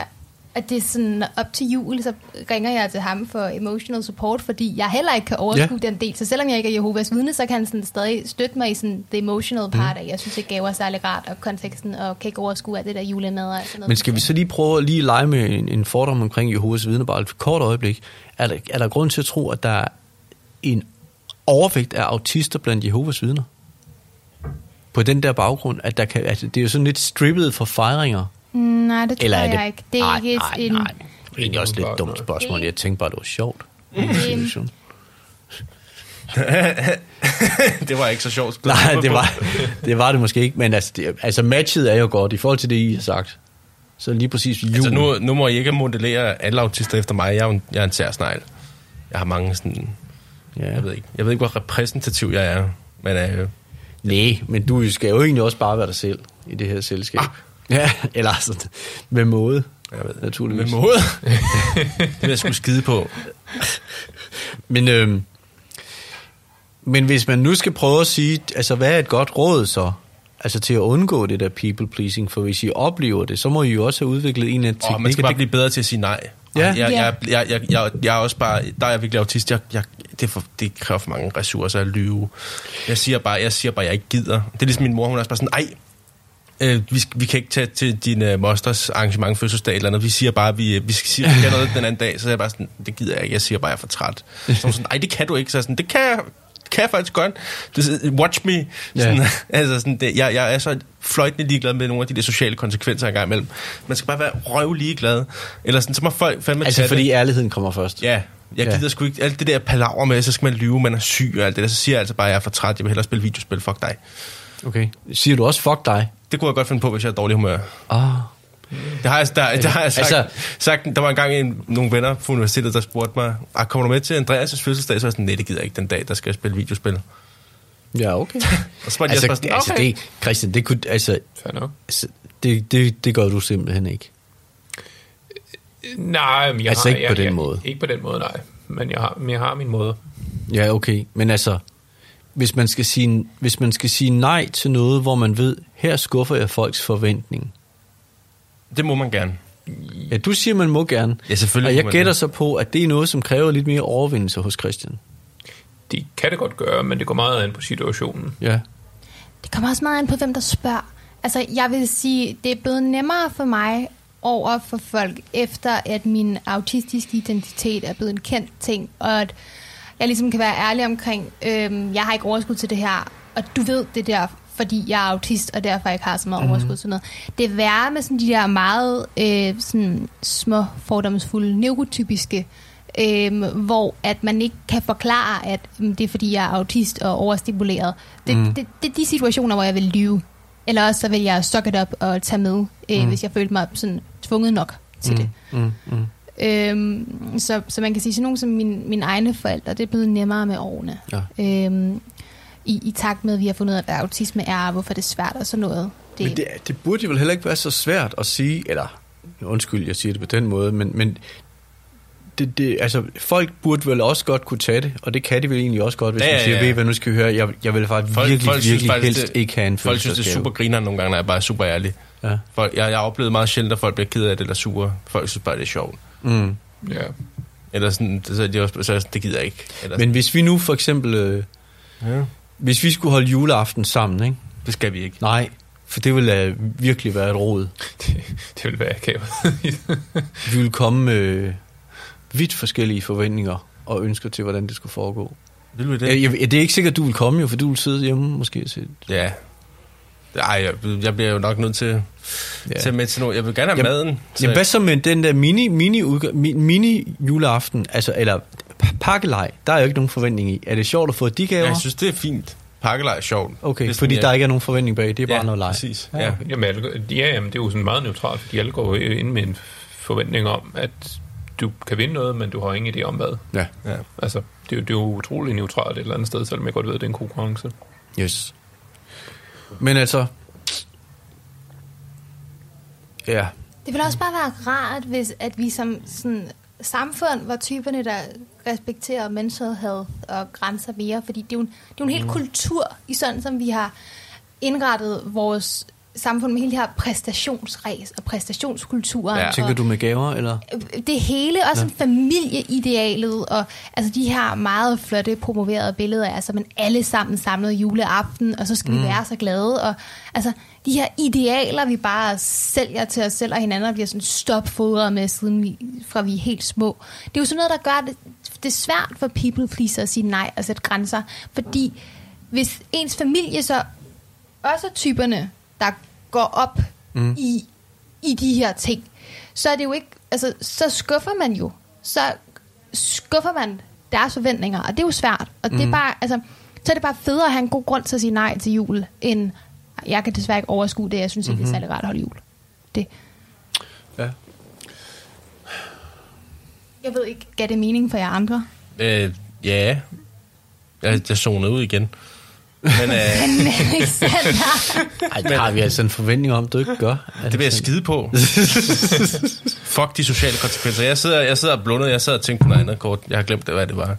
at det er sådan op til jul, så ringer jeg til ham for emotional support, fordi jeg heller ikke kan overskue ja. den del. Så selvom jeg ikke er Jehovas vidne, så kan han sådan stadig støtte mig i sådan the emotional part, mm. jeg synes ikke gaver er særlig rart, og konteksten, og kan ikke overskue alt det der julemad og sådan noget. Men skal vi så lige prøve at lige lege med en, en fordom omkring Jehovas vidner bare et kort øjeblik? Er der, er der grund til at tro, at der er en overvægt af autister blandt Jehovas vidner? På den der baggrund, at der kan, altså, det er jo sådan lidt strippet for fejringer. Mm, Nej, det tror Eller er det? jeg ikke. Det er nej, ikke nej, en... nej. Det er egentlig også lidt dumt spørgsmål. Jeg tænkte bare, det var sjovt. Situation. [LAUGHS] det var ikke så sjovt. [LAUGHS] Nej, det var, det var det måske ikke, men altså, det, altså matchet er jo godt i forhold til det, I har sagt. Så lige præcis jul. Altså nu, nu må I ikke modellere alle autister efter mig. Jeg er, en, jeg er en særsnegl. Jeg har mange sådan... ja. Jeg ved ikke, jeg ved ikke hvor repræsentativ jeg er. Men øh, Nej, men du skal jo egentlig også bare være dig selv i det her selskab. Ah. Ja, [LAUGHS] eller sådan, med måde, jeg ved, naturligvis. med måde. [LAUGHS] det vil jeg sgu skide på. Men, øhm, men hvis man nu skal prøve at sige, altså hvad er et godt råd så? Altså til at undgå det der people pleasing, for hvis I oplever det, så må I jo også have udviklet en af Og man teknikker. skal bare Det- blive bedre til at sige nej. Ja. Jeg, jeg, jeg, jeg, jeg, jeg, er også bare, der er jeg virkelig autist. Jeg, jeg, det, for, det kræver for mange ressourcer at lyve. Jeg siger bare, jeg siger bare, jeg ikke gider. Det er ligesom min mor, hun er også bare sådan, ej, øh, vi, vi kan ikke tage til din øh, mosters arrangement fødselsdag eller noget. Vi siger bare, vi, vi skal sige, vi skal noget den anden dag. Så er jeg bare sådan, det gider jeg ikke. Jeg siger bare, jeg er for træt. Så sådan, ej, det kan du ikke. Så sådan, det kan jeg, kan jeg faktisk godt. Watch me. Sådan, Ja. [LAUGHS] altså sådan, det, jeg, jeg er så fløjtende ligeglad med nogle af de der sociale konsekvenser engang imellem. Man skal bare være røv ligeglad. Eller sådan, så må folk fandme Altså fordi det. ærligheden kommer først. Ja, jeg Ja. gider sgu ikke alt det der palaver med, så skal man lyve, man er syg og alt det der. Så siger jeg altså bare, at jeg er for træt, jeg vil hellere spille videospil, fuck dig. Okay. Siger du også fuck dig? Det kunne jeg godt finde på, hvis jeg er dårlig humør. Ah. Det har jeg, der, der har jeg sagt, Altså- altså, sagt. Der var engang en, nogle venner på universitetet, der spurgte mig, ah, kommer du med til Andreas' fødselsdag? Så var jeg sådan, nej, det gider jeg ikke den dag, der skal jeg spille videospil. Ja, okay. [LAUGHS] Og så var de altså, sådan, altså okay. det, Christian, det kunne, altså, altså, det, det, det gør du simpelthen ikke. Nej, men jeg Altså har, ikke på jeg, den jeg, måde. Ikke på den måde, nej. Men jeg har, men jeg har min måde. Ja, okay. Men altså, hvis man skal sige, hvis man skal sige nej til noget, hvor man ved, her skuffer jeg folks forventning. Det må man gerne. Ja, du siger, man må gerne. Ja, selvfølgelig Og må jeg gætter det. så på, at det er noget, som kræver lidt mere overvindelse hos Christian. Det kan det godt gøre, men det går meget an på situationen. Ja. Det kommer også meget an på, hvem der spørger. Altså, jeg vil sige, det er blevet nemmere for mig over for folk, efter at min autistiske identitet er blevet en kendt ting, og at jeg ligesom kan være ærlig omkring, øhm, jeg har ikke overskud til det her, og du ved det der, fordi jeg er autist, og derfor ikke har så meget mm. overskud til noget. Det værre med sådan de der meget øh, sådan små, fordomsfulde, neurotypiske, øhm, hvor at man ikke kan forklare, at mm, det er fordi, jeg er autist og overstimuleret. Det, mm. det, det er de situationer, hvor jeg vil lyve. Eller også så vil jeg suck it up og tage med, øh, mm. hvis jeg følte mig sådan tvunget nok til mm. det. Mm, mm. Øhm, så, så man kan sige, sådan nogle som min, mine egne forældre, det er blevet nemmere med årene. Ja. Øhm, i, I takt med, at vi har fundet ud af, hvad autisme er, og hvorfor det er svært og sådan noget. Det, Men det, det burde jo vel heller ikke være så svært at sige, eller undskyld, jeg siger det på den måde, men, men det, det, altså, folk burde vel også godt kunne tage det, og det kan de vel egentlig også godt, hvis Ja, ja, ja, man siger, ja. ved I hvad, nu skal vi høre, jeg, jeg vil faktisk Folk- virkelig, folk virkelig faktisk, helst det- ikke have en Folk synes, det er super griner nogle gange, når jeg bare er super ærlig. Ja. Folk, jeg, jeg har oplevet meget sjældent, at folk bliver ked af det eller sure. Folk synes bare, det er sjovt. Mm. Ja. Eller sådan, så er de også, så det gider jeg ikke. Eller Men hvis vi nu for eksempel, øh, ja, hvis vi skulle holde juleaften sammen, ikke? det skal vi ikke. Nej, for det ville uh, virkelig være et råd. Det, det vil være akavet. [LAUGHS] Vi ville komme med vidt forskellige forventninger og ønsker til, hvordan det skulle foregå. Vil vi det? Det? Jeg, det er ikke sikkert, at du vil komme jo, for du vil sidde hjemme måske og se. Ja. Ej, jeg, jeg bliver jo nok nødt til Ja. til med til noget. Jeg vil gerne have Jamen- maden. Så Jamen, hvad så med den der mini, mini, udga- mi- mini juleaften, altså, eller pakkelej, der er jo ikke nogen forventning i. Er det sjovt at få de gaver? jeg synes, det er fint. Pakkelej er sjovt. okay, det fordi sådan, der jeg- ikke er nogen forventning bag, det er bare ja, noget leg. præcis. Ja, Ja, okay. Jamen, alle, ja, jamen, det er jo sådan meget neutralt, fordi alle går jo ind med en forventning om, at du kan vinde noget, men du har ingen idé om hvad. Ja, Ja. Altså, det, er jo- det er jo utrolig neutralt et eller andet sted, selvom jeg godt ved, at det er en konkurrence. yes. Men altså... Ja, Det ville også bare være rart, hvis at vi som sådan, samfund var typerne, der respekterer mental og grænser mere, fordi det er jo en, det er jo en hel Mm. kultur i sådan, som vi har indrettet vores samfund med hele det her præstationsræs og præstationskulturen. Ja. tænker du med gaver, eller? det hele, også ja. familieidealet, og altså de her meget flotte promoverede billeder af, altså man alle sammen samlet juleaften, og så skal mm. vi være så glade, og altså de her idealer, vi bare sælger til os selv og hinanden, og bliver sådan stopfodret med, siden vi, fra vi er helt små. Det er jo sådan noget, der gør det, det er svært for people pleaser at sige nej og sætte grænser, fordi hvis ens familie så også er typerne, der går op mm. i, i de her ting, så er det jo ikke, altså, så skuffer man jo. Så skuffer man deres forventninger, og det er jo svært. Og det er bare, altså, så er det bare federe at have en god grund til at sige nej til jul, end jeg kan desværre ikke overskue det, jeg synes ikke, mm-hmm. det er særlig rart at holde jul. Det. Ja. Jeg ved ikke, gav det mening for jer andre? Øh, ja. Jeg, jeg zonede ud igen. Men øh, Alexander, [LAUGHS] Ej, det har vi altså en forventning om, du ikke gør. det vil jeg skide på. Fuck de sociale konsekvenser. Jeg sidder, jeg sidder og blunder, jeg sidder og tænker på noget andet kort. Jeg har glemt, hvad det var. Jeg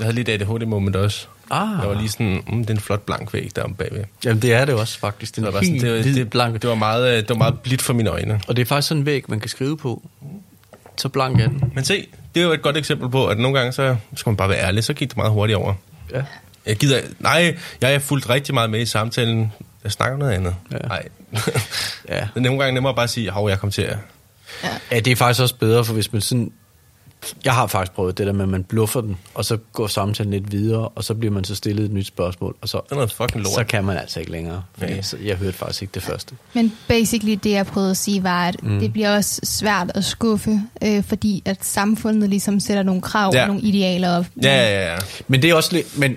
havde lige et ADHD-moment også. Ah. Jeg var lige sådan, mm, det er en flot blank væg der om bagved. Jamen, det er det også faktisk. Det er var, sådan, det, var, hvid, det, blank. det, var meget, øh, det var meget blidt for mine øjne. Og det er faktisk sådan en væg, man kan skrive på. Så blank er den. Men se, det er jo et godt eksempel på, at nogle gange, så skal man bare være ærlig, så gik det meget hurtigt over. Ja. Jeg gider, nej, jeg er fulgt rigtig meget med i samtalen. Jeg snakker om noget andet. Ja. Nej. Ja. [LAUGHS] Men nogle gange nemmere bare at sige, hov, jeg kom til at... ja, det er faktisk også bedre, for hvis man sådan... Jeg har faktisk prøvet det der med, at man bluffer den, og så går samtalen lidt videre, og så bliver man så stillet et nyt spørgsmål, og så, er noget fucking lort. så kan man altså ikke længere. Fordi Ja. så, jeg hørte faktisk ikke det første. Men basically det, jeg prøvede at sige, var, at mm. det bliver også svært at skuffe, øh, fordi at samfundet ligesom sætter nogle krav Ja. og nogle idealer op. Ja, ja, ja. Men det er også lidt, men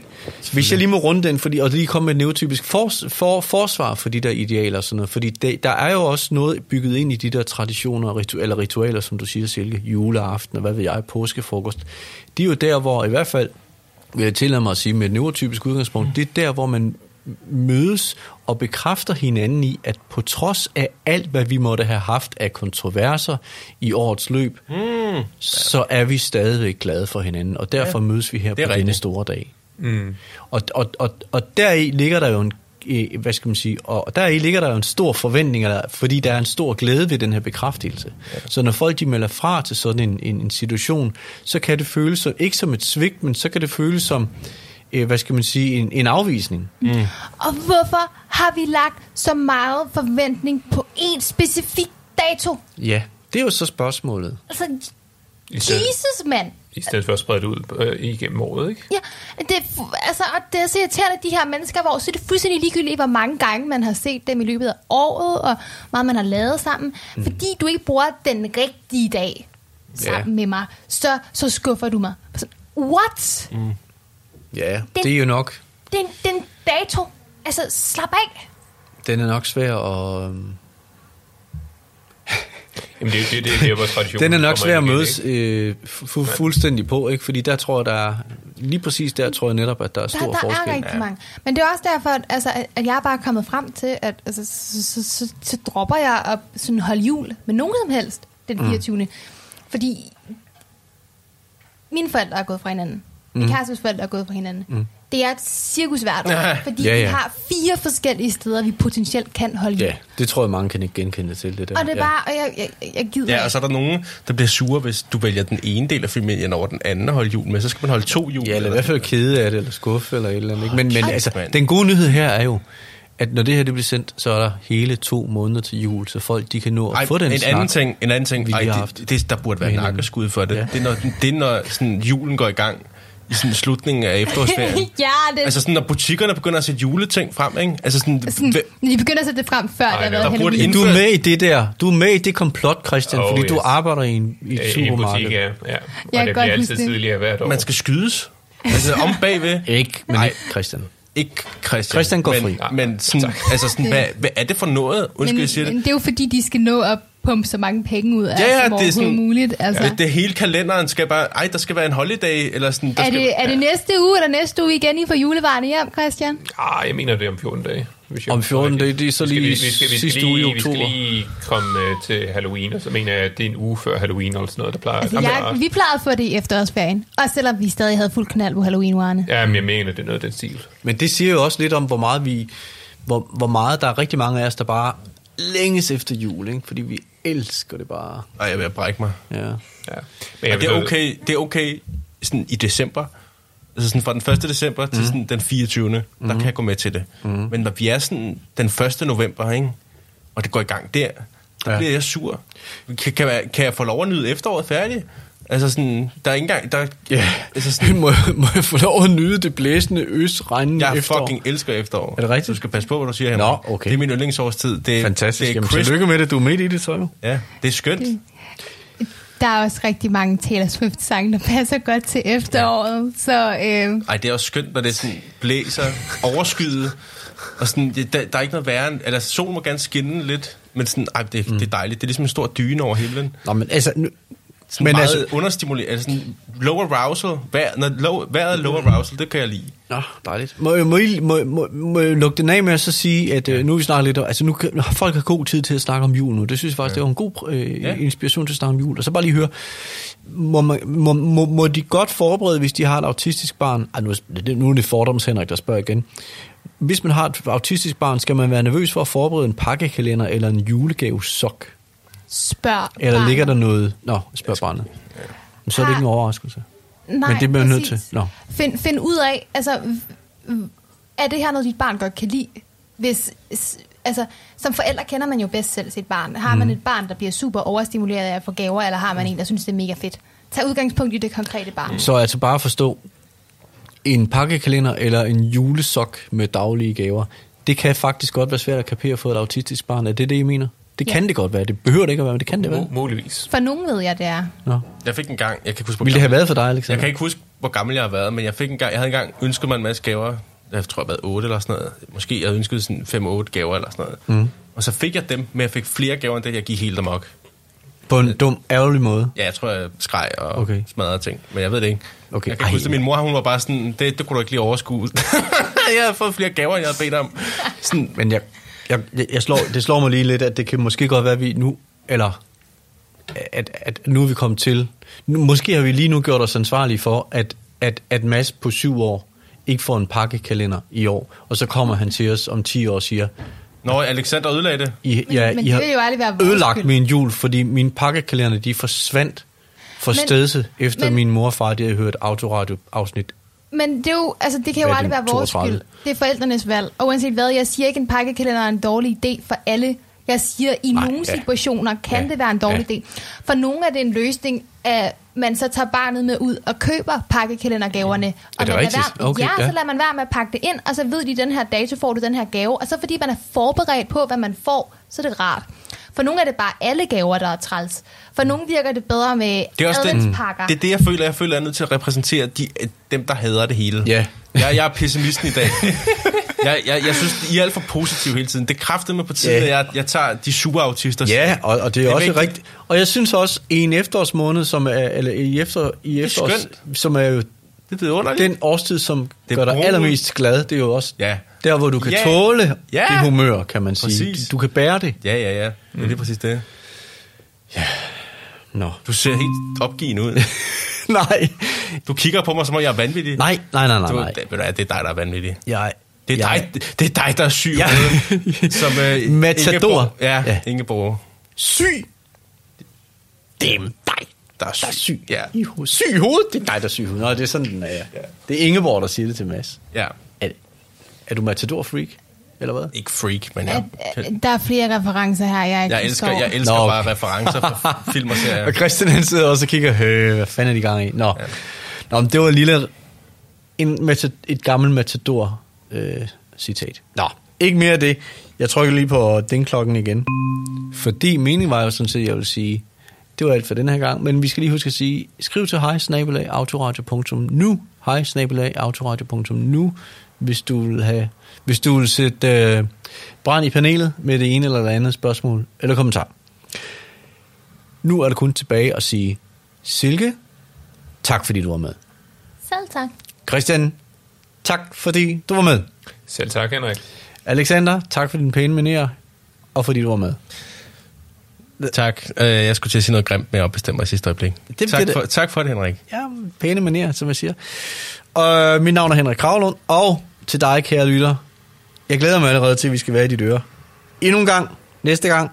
hvis jeg lige må runde den, fordi, og lige komme med et neotypisk for, for, forsvar for de der idealer og sådan noget, fordi det, der er jo også noget bygget ind i de der traditioner og ritu, eller ritualer, som du siger, Silke, juleaften og hvad ved jeg, påskefrokost. De er jo der, hvor i hvert fald, vil jeg tillade mig at sige med et neurotypisk udgangspunkt, det er der, hvor man mødes og bekræfter hinanden i, at på trods af alt, hvad vi måtte have haft af kontroverser i årets løb, mm. så er vi stadigvæk glade for hinanden, og derfor ja, mødes vi her på er denne rigtigt. store dag. Mm. Og, og, og, og deri ligger der jo en hvad skal man sige, og der i ligger der jo en stor forventning, eller, fordi der er en stor glæde ved den her bekræftelse. Så når folk de melder fra til sådan en, en, en situation, så kan det føles som, ikke som et svigt, men så kan det føles som, øh, hvad skal man sige, en, en afvisning. Mm. Og hvorfor har vi lagt så meget forventning på en specifik dato? Ja, det er jo så spørgsmålet. Altså, Jesus, mand! I stedet for at sprede det ud øh, igennem året, ikke? Ja, det, altså, og det er så irriterende, at de her mennesker, hvor så er det fuldstændig ligegyldigt, hvor mange gange man har set dem i løbet af året, og hvor meget man har lavet sammen. Mm. Fordi du ikke bruger den rigtige dag sammen Ja. med mig, så, så skuffer du mig. Så, what? Mm. Ja, det er jo nok, Den, den dato. Altså, slap af. den er nok svær at... Jamen, det, det, det, det er jo vores tradition. Den er nok svær at mødes øh, fu- fuldstændig på, ikke? Fordi der tror jeg, der er, lige præcis der tror jeg netop, at der er Der, stor der forskel. er rigtig mange. Men det er også derfor, at, altså, at- jeg er bare kommet frem til, at altså, så, så, så, så dropper jeg at sådan holde jul med nogen som helst den 24. Mm. Fordi mine forældre er gået fra hinanden. Min kærestes forældre er gået fra hinanden. Mm. Det er et cirkusvært, Ja. fordi Ja, vi ja. har fire forskellige steder, vi potentielt kan holde jul. Ja, det tror jeg, mange kan ikke genkende til det der. Og det er ja. bare, og jeg, jeg, jeg gider Ja, og så er der nogen, der bliver sure, hvis du vælger den ene del af familien over den anden at holde jul med. Så skal man holde to jul. Ja, eller i hvert fald kede af det, eller skuffe, eller et eller andet. Ikke? Men, men altså, den gode nyhed her er jo, at når det her det bliver sendt, så er der hele to måneder til jul, så folk de kan nå at Ej, få den en snak. anden ting, en anden ting vi ej, har det, haft det, der burde være nakkeskud for det. Ja. Ja. Det er, når, det er, når sådan, julen går i gang i sådan slutningen af efterårsferien. [LAUGHS] ja, det Altså sådan, når butikkerne begynder at sætte juleting frem, ikke? Altså sådan, sådan, de begynder at sætte det frem, før Ej, der har været Halloween. Du er med i det der. Du er med i det komplot, Christian, Oh, fordi du yes. arbejder i en, i et Ja, I supermarked. butik, ja. ja. Og Jeg det bliver godt altid det. tidligere hvert år. man skal skydes. Altså om bagved. [LAUGHS] Ikke, men Nej. ikke Christian. Ikke Christian. Christian går men, fri. Men sådan, altså sådan, hvad, hvad er det for noget? Undskyld, men, jeg siger men det. det er jo fordi, de skal nå at pumpe så mange penge ud af, Ja, ja, som det er sådan- muligt. Altså. Det, det hele kalenderen skal bare... Ej, der skal være en holiday, eller sådan... Der Er skal, det, er det næste uge, eller næste uge igen, I får julevarerne hjem, Christian? Ah, jeg mener, det er om 14 dage. Hvis jeg Om forstår 14 rigtigt. dage, det er så Vi skal- lige vi skal- vi skal sidste lige- uge i Vi skal oktober. lige komme øh, til Halloween, og så mener jeg, at det er en uge før Halloween, eller sådan noget, der plejer. Altså, jeg, vi plejede at få det i efterårsferien. Og selvom vi stadig havde fuld knald på Halloween-varerne. Ja, men jeg mener, det er noget af den stil. Men det siger jo også lidt om, hvor meget vi... Hvor, hvor meget der er rigtig mange af os, der bare længes efter jul, ikke? Fordi vi elsker det bare. Ej, jeg vil brække mig. Ja. Ja. Men jeg det er okay, det er okay sådan i december. Altså sådan fra den 1. december til sådan den 24. Mm. Der kan jeg gå med til det. Mm. Men når vi er sådan den 1. november, ikke? og det går i gang der, der Ja. ja. bliver jeg sur. Kan, kan, jeg, kan jeg få lov at nyde efteråret færdigt? Altså sådan, der er ikke engang... Der, Ja, altså sådan, [LAUGHS] må, må jeg få lov at nyde det blæsende øs, regnende jeg efterår? fucking elsker efterår. Er det rigtigt? Du skal passe på, hvad du siger her. Nå, okay. Det er min yndlingsårstid. Det, er- Fantastisk. Det er Jamen, tillykke med det. Du er midt i det, så jo. Ja, det er skønt. Der er også rigtig mange Taylor Swift-sange, der passer godt til efteråret. Så øh, Ej, det er også skønt, når det sådan blæser, overskyet, og sådan, det, der, der er ikke noget værre end, eller solen må gerne skinne lidt, men sådan, ej, det, mm. det er dejligt. Det er ligesom en stor dyne over himlen. Nå, men altså... Nu, Sådan Men meget altså- understimuleret, altså sådan low arousal. Vær, når low, vejret er low arousal, det kan jeg lide. Nå, dejligt. Må, jeg- må, I, må, må, må jeg lukke den af med at så sige, at øh, nu vi snakket lidt om, altså nu folk har god tid til at snakke om jul nu. Det synes jeg faktisk, ja. det var en god øh, ja. Inspiration til at snakke om jul. Og så bare lige høre, må, man, må, må, må de godt forberede, hvis de har et autistisk barn, ej, nu, er det- nu er det fordoms Henrik, der spørger igen. Hvis man har et autistisk barn, skal man være nervøs for at forberede en pakkekalender eller en julegave sok? Spørg Eller barnet. ligger der noget... Nå, spørg barnet. Men så er det ikke en overraskelse. Nej, Men det bliver nødt til. Nå. Find, find ud af, altså, er det her noget, dit barn godt kan lide? Hvis, altså, som forældre kender man jo bedst selv sit barn. Har Mm. man et barn, der bliver super overstimuleret af at få gaver, eller har man en, der synes, det er mega fedt? Tag udgangspunkt i det konkrete barn. Så altså bare forstå, en pakkekalender eller en julesok med daglige gaver, det kan faktisk godt være svært at kapere for et autistisk barn. Er det det, I mener? Det Ja. kan det godt være. Det behøver det ikke at være, men det kan det være. Mu- Muligvis. For nogen ved jeg, det er. Nå. Jeg fik en gang, jeg kan ikke huske, hvor Ville det have været for dig, Alexander? Jeg kan ikke huske, hvor gammel jeg har været, men jeg fik en gang, jeg havde engang ønsket mig en masse gaver. Jeg tror, jeg har været 8 eller sådan noget. Måske jeg havde ønsket sådan 5-8 gaver eller sådan noget. Mm. Og så fik jeg dem, men jeg fik flere gaver end det, jeg gik helt amok. På en dum, ærgerlig måde. Ja, jeg tror, jeg skreg og Okay. okay. smadrede ting. Men jeg ved det ikke. Okay. Jeg kan Ej, huske, at min mor hun var bare sådan, det, det kunne du ikke lige overskue. [LAUGHS] jeg havde fået flere gaver, end jeg havde bedt om. [LAUGHS] Sådan, Men jeg, jeg, jeg slår, det slår mig lige lidt, at det kan måske godt være, at vi nu, eller at, at nu er vi kommet til, nu, måske har vi lige nu gjort os ansvarlige for, at, at, at Mads på syv år ikke får en pakkekalender i år, og så kommer han til os om 10 år og siger, Når Alexander ødelagde det. I, Men- ja, men I det har vil jo aldrig være ødelagt skyld. min jul, fordi mine pakkekalender, de forsvandt for stedse, efter men- min mor og far, de havde hørt autoradio-afsnit. Men det, er jo, altså, det kan jo er aldrig være vores 32? skyld. Det er forældrenes valg. Og uanset hvad, jeg siger ikke, en pakkekalender er en dårlig idé for alle. Jeg siger, i Nej, nogle ja. situationer kan Ja, det være en dårlig ja. idé. For nogle er det en løsning, at man så tager barnet med ud og køber pakkekalendergaverne. Og det man rigtigt? Være, Okay, ja, ja. så lader man være med at pakke det ind, og så ved de, den her dato får du den her gave. Og så fordi man er forberedt på, hvad man får, så er det rart. For nogle er det bare alle gaver, der er træls. For nogle virker det bedre med Det er også det, adventspakker. det er det, jeg føler. Jeg føler, jeg er nødt til at repræsentere de, dem, der hader det hele. Ja. Jeg, jeg er pessimisten i dag. [LAUGHS] jeg, jeg, jeg synes, I er alt for positive hele tiden. Det kræftede mig på tiden, Ja. at jeg, jeg tager de superautister. Ja, og, og det er, Det er også rigtigt. Og jeg synes også, i en efterårsmåned, som er, eller i, efter, i er efterårs, skønt. som er jo Det er den årstid, som Det gør dig brune. allermest glad, det er jo også Ja. Der, hvor du kan Ja. tåle Ja. det humør, kan man sige. Præcis. Du, du kan bære det. Ja, ja, ja. Det er præcis det. Nå. Du ser helt opgivende ud. [LAUGHS] nej. Du kigger på mig, som om jeg er vanvittig. Nej, nej, nej, nej, Du, nej. det, det er dig, der er vanvittig. Jeg, Det er, jeg, dig, det er dig, der er syg. Ja. Ja. Som uh, [LAUGHS] Matador. Ja, Ja. ja. Ingeborg. Syg. Det er dig, Der er der er syg. Ja. I ho- syg i hovedet. Det er dig, der er syg i hovedet. Nå, det er sådan, den er. Ja. Det er Ingeborg, der siger det til Mads. Ja. Er, du matador-freak? Eller hvad? Ikke freak, men ja. der er flere referencer her, jeg ikke Jeg elsker, forstår. jeg elsker Nå, okay. bare referencer fra [LAUGHS] film og serier. Og Christian han sidder også og kigger, øh, hvad fanden er de gang i? Nå, ja. Nå men det var en lille, en meta, et gammelt matador øh, citat. Nå, ikke mere af det. Jeg trykker lige på den klokken igen. Fordi meningen var jo sådan set, jeg vil sige, det var alt for den her gang, men vi skal lige huske at sige, skriv til hej autoradio.nu, hej autoradio.nu, hvis du vil have, hvis du vil sætte øh, brand i panelet med det ene eller det andet spørgsmål eller kommentar. Nu er det kun tilbage at sige, Silke, tak fordi du var med. Selv tak. Christian, tak fordi du var med. Selv tak, Henrik. Alexander, tak for din pæne manier, og fordi du var med. Tak. Øh, jeg skulle til at sige noget grimt med at bestemme mig i sidste øjeblik. Det- tak, det- for, tak for det, Henrik. Ja, pæne manier, som jeg siger. Og mit navn er Henrik Kravlund, og til dig, kære lytter, jeg glæder mig allerede til, at vi skal være i dit øre. Endnu en gang, næste gang,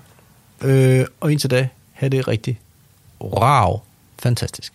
øh, og indtil da, have det rigtig wow, fantastisk.